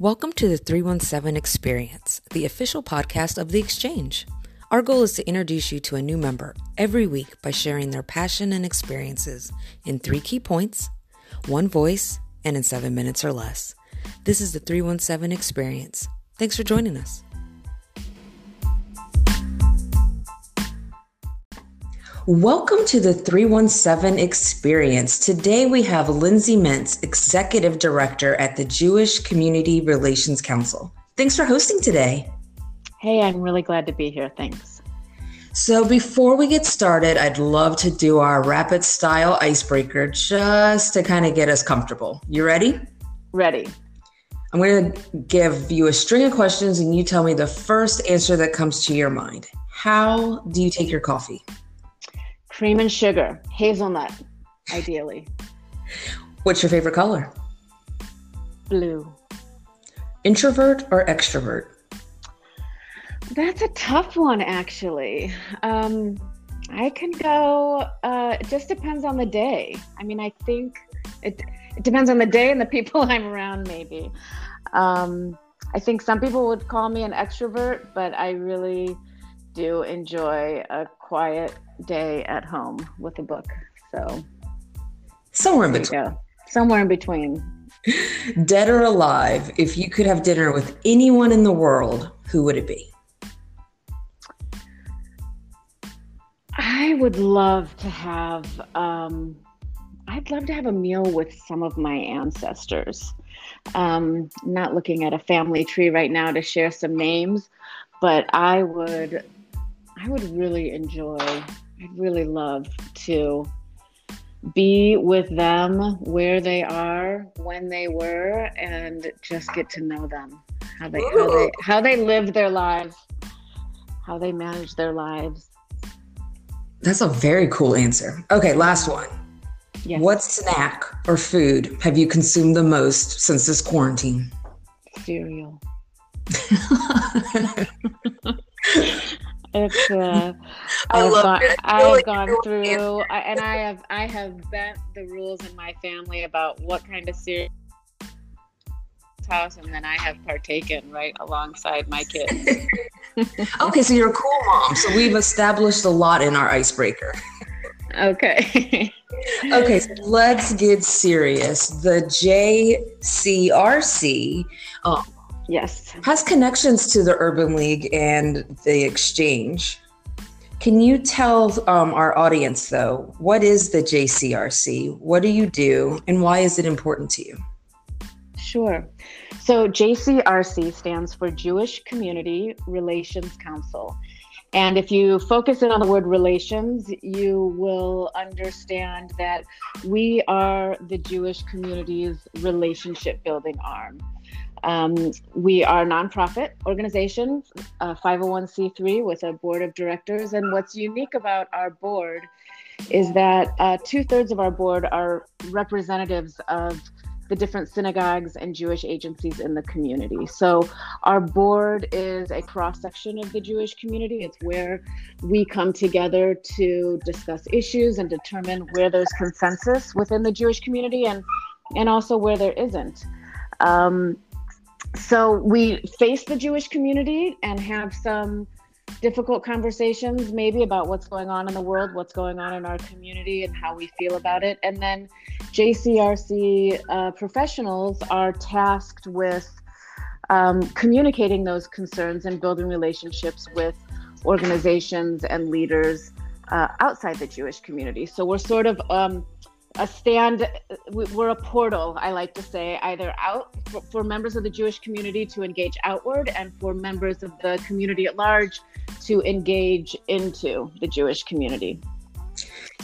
Welcome to the 317 Experience, the official podcast of The Exchange. Our goal is to introduce you to a new member every week by sharing their passion and experiences in three key points, one voice, and in seven minutes or less. This is the 317 Experience. Thanks for joining us. Welcome to the 317 Experience. Today we have Lindsey Mintz, Executive Director at the Jewish Community Relations Council. Thanks for hosting today. Hey, I'm really glad to be here. Thanks. So, before we get started, I'd love to do our rapid style icebreaker just to kind of get us comfortable. You ready? Ready. I'm going to give you a string of questions and you tell me the first answer that comes to your mind. How do you take your coffee? Cream and sugar, hazelnut, ideally. What's your favorite color? Blue. Introvert or extrovert? That's a tough one, actually. Um, I can go, uh, it just depends on the day. I mean, I think it, it depends on the day and the people I'm around, maybe. Um, I think some people would call me an extrovert, but I really do enjoy a quiet day at home with a book. So somewhere in between. Go. Somewhere in between. Dead or alive, if you could have dinner with anyone in the world, who would it be? I would love to have um, I'd love to have a meal with some of my ancestors. Um, not looking at a family tree right now to share some names, but I would I would really enjoy I'd really love to be with them where they are, when they were, and just get to know them, how they how they how they live their lives, how they manage their lives. That's a very cool answer. Okay, last one. Yes. What snack or food have you consumed the most since this quarantine? Cereal. It's uh, I've gone, I've like gone through, I, and I have I have bent the rules in my family about what kind of cereal house, and then I have partaken right alongside my kids. okay, so you're a cool mom. So we've established a lot in our icebreaker. Okay. okay, so let's get serious. The JCRC um, Yes. Has connections to the Urban League and the Exchange. Can you tell um, our audience, though, what is the JCRC? What do you do, and why is it important to you? Sure. So, JCRC stands for Jewish Community Relations Council. And if you focus in on the word relations, you will understand that we are the Jewish community's relationship building arm. Um, we are a nonprofit organization, a 501c3 with a board of directors. And what's unique about our board is that uh, two thirds of our board are representatives of the different synagogues and Jewish agencies in the community. So, our board is a cross section of the Jewish community. It's where we come together to discuss issues and determine where there's consensus within the Jewish community and, and also where there isn't. Um, so we face the Jewish community and have some difficult conversations, maybe about what's going on in the world, what's going on in our community, and how we feel about it. And then JCRC uh, professionals are tasked with um, communicating those concerns and building relationships with organizations and leaders uh, outside the Jewish community. So we're sort of um, a stand we're a portal i like to say either out for, for, members of the jewish community to engage outward and for members of the community at large to engage into the jewish community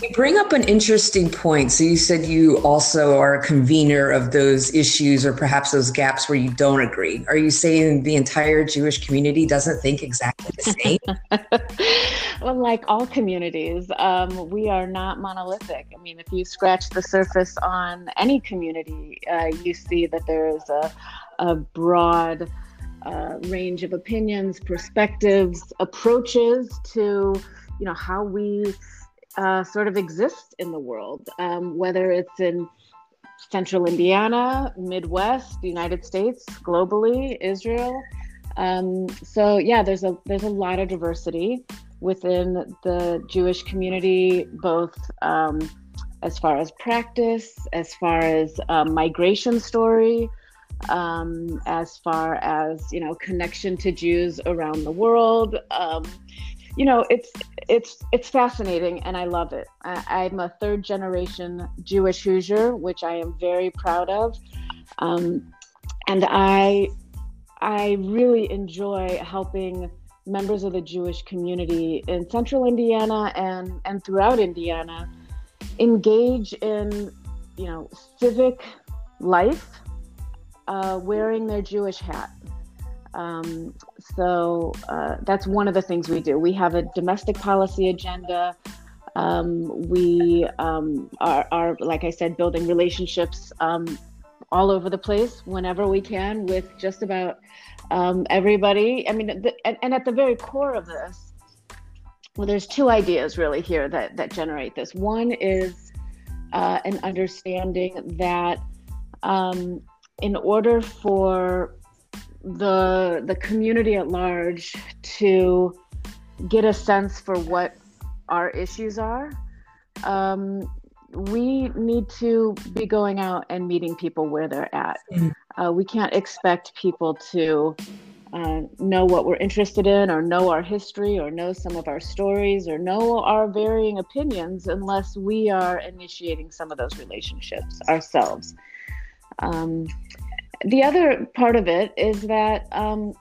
you bring up an interesting point. So you said you also are a convener of those issues or perhaps those gaps where you don't agree. Are you saying the entire Jewish community doesn't think exactly the same? well, like all communities, um, we are not monolithic. I mean, if you scratch the surface on any community, uh, you see that there is a, a broad uh, range of opinions, perspectives, approaches to, you know, how we uh, sort of exist in the world, um, whether it's in Central Indiana, Midwest, United States, globally, Israel. Um, so yeah, there's a there's a lot of diversity within the Jewish community, both um, as far as practice, as far as um, migration story, um, as far as you know connection to Jews around the world. Um, you know, it's it's it's fascinating, and I love it. I, am a third generation Jewish Hoosier, which I am very proud of, um, and I I really enjoy helping members of the Jewish community in central Indiana and, and throughout Indiana engage in, you know, civic life uh, wearing their Jewish hat. Um, so uh, that's one of the things we do. We have a domestic policy agenda. Um, we um, are, are, like I said, building relationships um, all over the place whenever we can with just about um, everybody. I mean, the, and, and, at the very core of this, well, there's two ideas really here that that generate this. One is uh, an understanding that um, in order for the the community at large to get a sense for what our issues are, um, we need to be going out and meeting people where they're at. Mm. Uh, we can't expect people to uh, know what we're interested in, or know our history, or know some of our stories, or know our varying opinions unless we are initiating some of those relationships ourselves. Um, the other part of it is that um,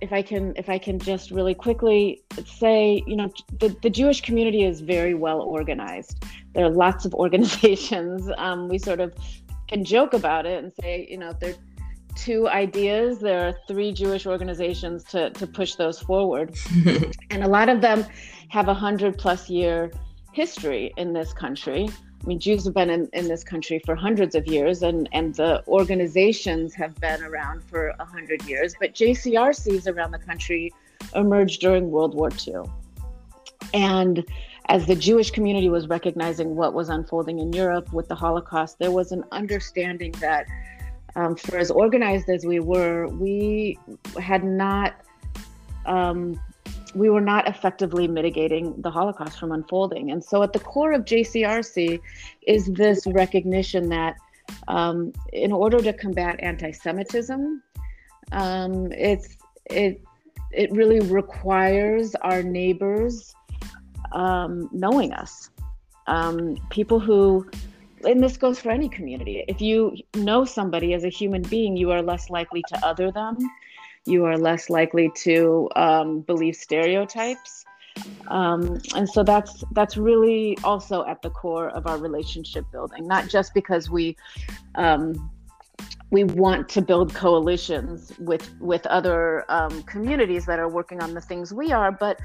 if I can if I can just really quickly say, you know, the, the Jewish community is very well organized. There are lots of organizations. Um, we sort of can joke about it and say, you know, there are two ideas, there are three Jewish organizations to to push those forward, and a lot of them have a hundred plus year history in this country. I mean, Jews have been in, in this country for hundreds of years, and, and the organizations have been around for 100 years. But JCRCs around the country emerged during World War II. And as the Jewish community was recognizing what was unfolding in Europe with the Holocaust, there was an understanding that um, for as organized as we were, we had not um, we were not effectively mitigating the Holocaust from unfolding. And so, at the core of JCRC is this recognition that um, in order to combat anti-Semitism, um, it's it it really requires our neighbors um, knowing us, um, people who. And this goes for any community. If you know somebody as a human being, you are less likely to other them you are less likely to um, believe stereotypes. Um, and so that's that's really also at the core of our relationship building, not just because we um, we want to build coalitions with with other um, communities that are working on the things we are, but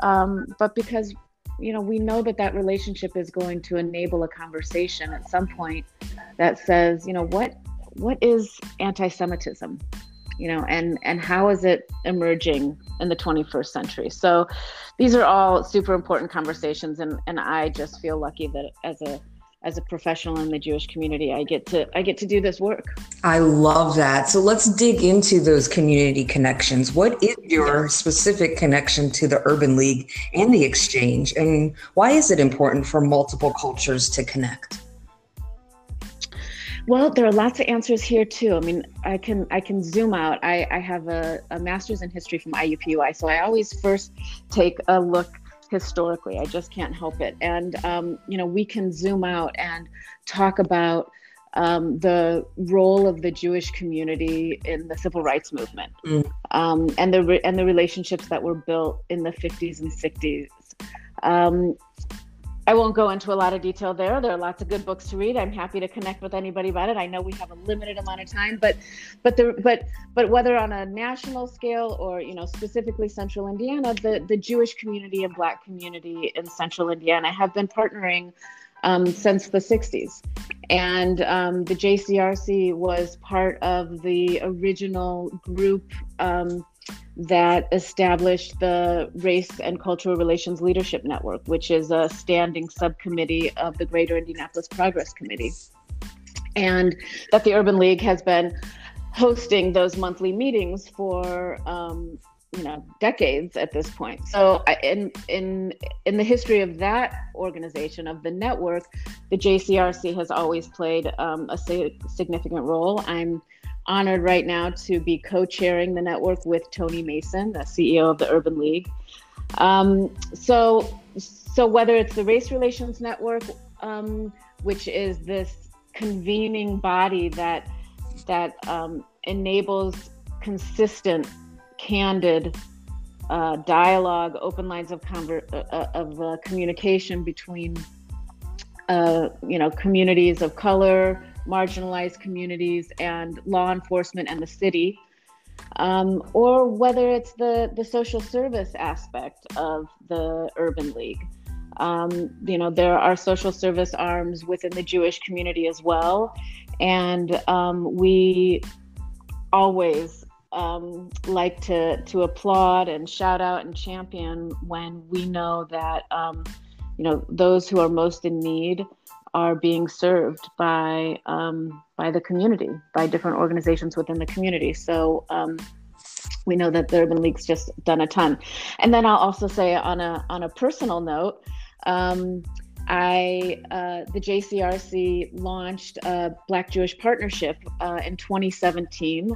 um, but because you know we know that that relationship is going to enable a conversation at some point that says, you know, what what is anti-Semitism? You know and and how is it emerging in the 21st century so these are all super important conversations and and i just feel lucky that as a as a professional in the Jewish community, I get to I get to do this work. I love that. So let's dig into those community connections. What is your specific connection to the Urban League and the Exchange, and why is it important for multiple cultures to connect? Well, there are lots of answers here too. I mean, I can I can zoom out. I, I have a, a master's in history from IUPUI, so I always first take a look historically. I just can't help it. And um, you know, we can zoom out and talk about um, the role of the Jewish community in the civil rights movement, mm. um, and the and the relationships that were built in the 50s and 60s. I won't go into a lot of detail there. There are lots of good books to read. I'm happy to connect with anybody about it. I know we have a limited amount of time, but but the but but whether on a national scale or you know specifically Central Indiana, the the Jewish community and Black community in Central Indiana have been partnering um, since the 60s, and um, the JCRC was part of the original group. Um, that established the Race and Cultural Relations Leadership Network, which is a standing subcommittee of the Greater Indianapolis Progress Committee. and that the Urban League has been hosting those monthly meetings for um, you know decades at this point. So in in in the history of that organization of the network, the JCRC has always played um, a significant role. I'm honored right now to be co-chairing the network with Tony Mason, the CEO of the Urban League. Um, so so whether it's the Race Relations Network, um, which is this convening body that that um, enables consistent candid uh, dialogue, open lines of conver- uh, uh, of uh, communication between uh, you know communities of color, marginalized communities, and law enforcement and the city, um, or whether it's the the social service aspect of the urban league. Um, you know, there are social service arms within the Jewish community as well, and um, we always um, like to to applaud and shout out and champion when we know that um, you know those who are most in need are being served by um, by the community, by different organizations within the community. So um, we know that the Urban League's just done a ton. And then I'll also say on a on a personal note. Um, I, uh, the JCRC launched a Black Jewish Partnership uh, in 2017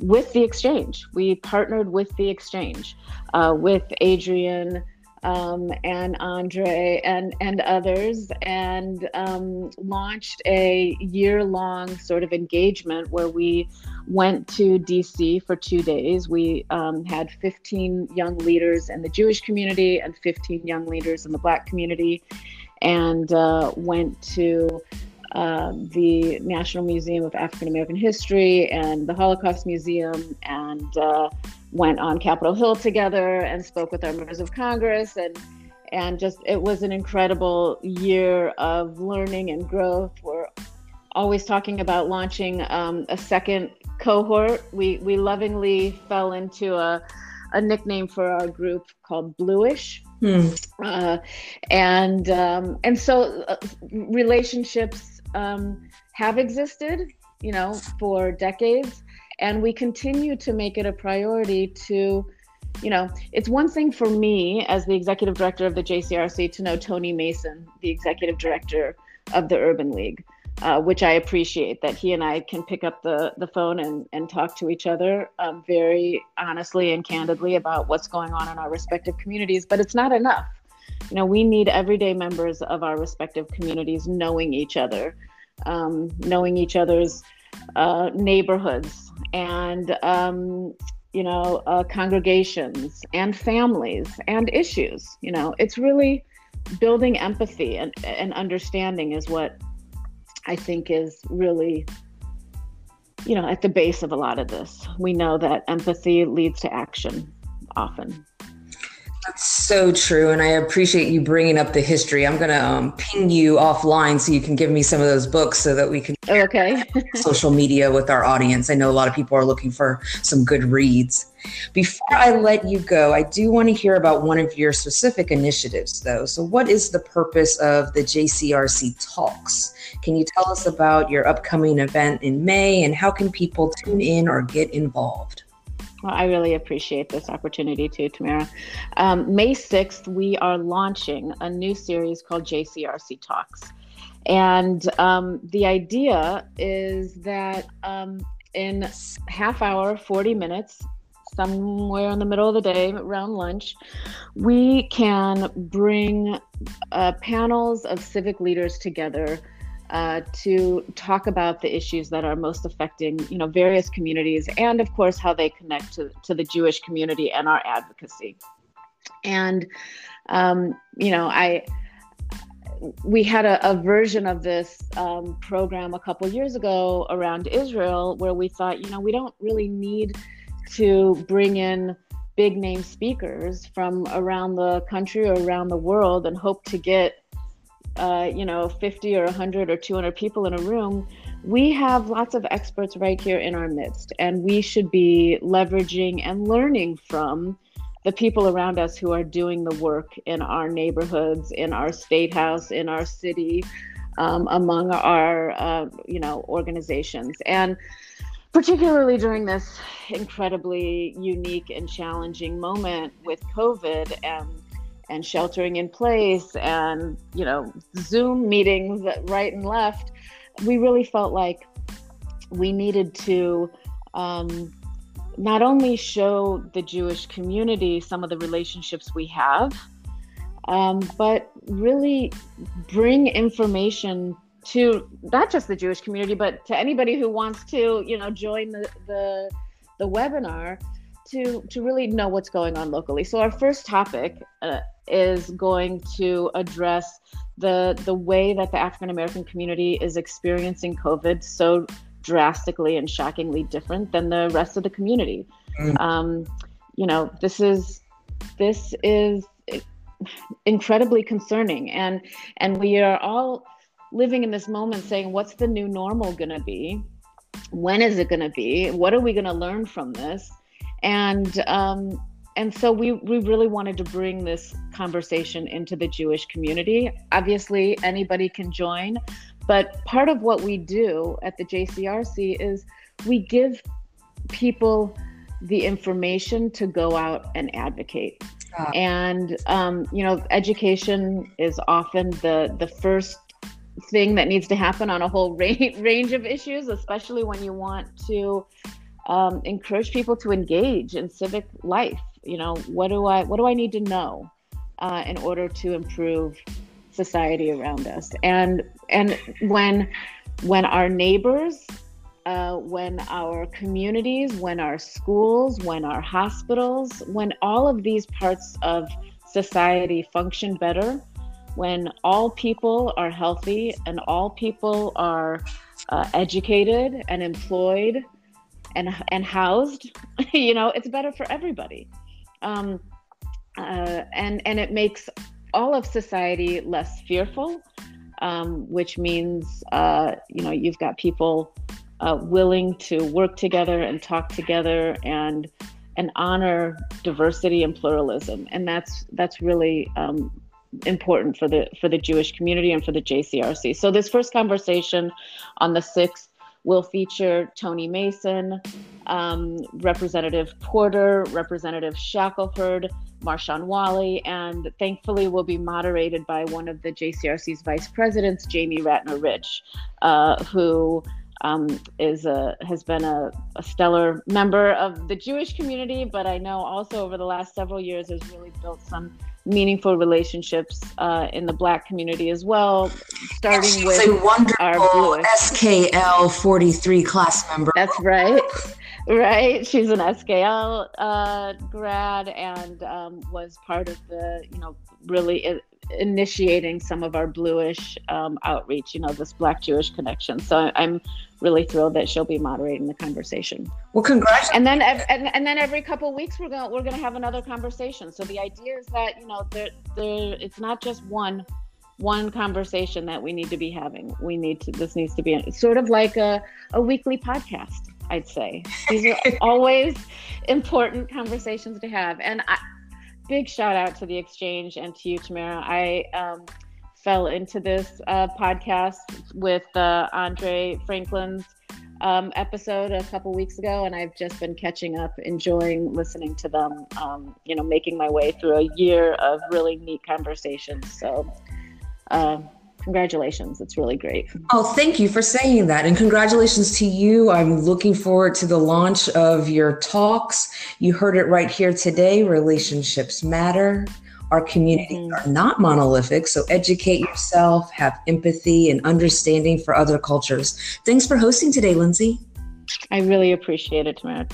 with the exchange. We partnered with the exchange, uh, with Adrian um, and Andre and and others, and um, launched a year-long sort of engagement where we went to DC for two days. We um, had 15 young leaders in the Jewish community and 15 young leaders in the Black community, and uh, went to um, the National Museum of African American History and the Holocaust Museum, and uh, went on Capitol Hill together and spoke with our members of Congress, and and just it was an incredible year of learning and growth. We're always talking about launching um, a second cohort. We we lovingly fell into a a nickname for our group called Bluish. Hmm. Uh, and um, and so uh, relationships um, have existed, you know, for decades, and we continue to make it a priority to, you know, it's one thing for me as the executive director of the JCRC to know Tony Mason, the executive director of the Urban League. Uh, which I appreciate that he and I can pick up the, the phone and, and talk to each other um, very honestly and candidly about what's going on in our respective communities. But it's not enough you know we need everyday members of our respective communities knowing each other um, knowing each other's uh, neighborhoods and um, you know uh, congregations and families and issues you know. It's really building empathy and, and understanding is what i think is really you know at the base of a lot of this. We know that empathy leads to action often that's so true. And I appreciate you bringing up the history. I'm going to um, ping you offline so you can give me some of those books so that we can oh, okay social media with our audience. I know a lot of people are looking for some good reads. Before I let you go, I do want to hear about one of your specific initiatives, though. So, what is the purpose of the JCRC Talks? Can you tell us about your upcoming event in May and how can people tune in or get involved? Well, I really appreciate this opportunity too, Tamara. Um, May 6th, we are launching a new series called JCRC Talks. And um, the idea is that um, in half hour, 40 minutes, somewhere in the middle of the day around lunch, we can bring uh, panels of civic leaders together uh, to talk about the issues that are most affecting, you know, various communities, and of course how they connect to, to the Jewish community and our advocacy. And, um, you know, I we had a, a version of this um, program a couple years ago around Israel, where we thought, you know, we don't really need to bring in big name speakers from around the country or around the world and hope to get uh, you know 50 or 100 or 200 people in a room we have lots of experts right here in our midst and we should be leveraging and learning from the people around us who are doing the work in our neighborhoods in our state house in our city um, among our uh, you know organizations. And particularly during this incredibly unique and challenging moment with covid and and sheltering in place and you know zoom meetings right and left we really felt like we needed to um, not only show the jewish community some of the relationships we have um, but really bring information to not just the Jewish community, but to anybody who wants to, you know, join the the, the webinar to to really know what's going on locally. So our first topic uh, is going to address the the way that the African American community is experiencing COVID so drastically and shockingly different than the rest of the community. Mm. Um, you know, this is this is incredibly concerning and and we are all living in this moment saying what's the new normal going to be when is it going to be what are we going to learn from this and um, and so we we really wanted to bring this conversation into the Jewish community. Obviously, anybody can join, but part of what we do at the JCRC is we give people the information to go out and advocate. And um, you know, education is often the the first thing that needs to happen on a whole range range of issues, especially when you want to um, encourage people to engage in civic life. You know, what do I what do I need to know uh, in order to improve society around us? And and when when our neighbors uh, when our communities, when our schools, when our hospitals, when all of these parts of society function better, when all people are healthy and all people are uh, educated and employed and, and housed, you know, it's better for everybody. Um, uh, and, and it makes all of society less fearful, um, which means, uh, you know, you've got people uh, willing to work together and talk together and and honor diversity and pluralism and that's that's really um, important for the for the Jewish community and for the JCRC. So this first conversation on the sixth will feature Tony Mason, um, Representative Porter, Representative Shackleford, Marshawn Wolley, and thankfully will be moderated by one of the JCRC's vice presidents, Jamie Ratner Rich, uh, who um, is a has been a, a, stellar member of the Jewish community, but I know also over the last several years has really built some meaningful relationships uh, in the Black community as well. Starting with a wonderful SKL forty three class member. That's right. Right, she's an SKL uh, grad and um, was part of the, you know, really initiating some of our bluish um, outreach you know this black jewish connection. So i'm really thrilled that she'll be moderating the conversation. Well congrats. And then and, and then every couple weeks we're going we're going to have another conversation. So the idea is that you know there there it's not just one one conversation that we need to be having. We need to this needs to be sort of like a, a weekly podcast i'd say. These are always important conversations to have. And i big shout out to the exchange and to you, Tamara. I um, fell into this uh, podcast with uh, Andre Franklin's um, episode a couple weeks ago, and I've just been catching up, enjoying listening to them. Um, you know, making my way through a year of really neat conversations. So. Uh, congratulations. It's really great. Oh, thank you for saying that. And congratulations to you. I'm looking forward to the launch of your talks. You heard it right here today Relationships Matter. Our communities mm-hmm. are not monolithic, so educate yourself, have empathy and understanding for other cultures. Thanks for hosting today, Lindsey. I really appreciate it, Tamara.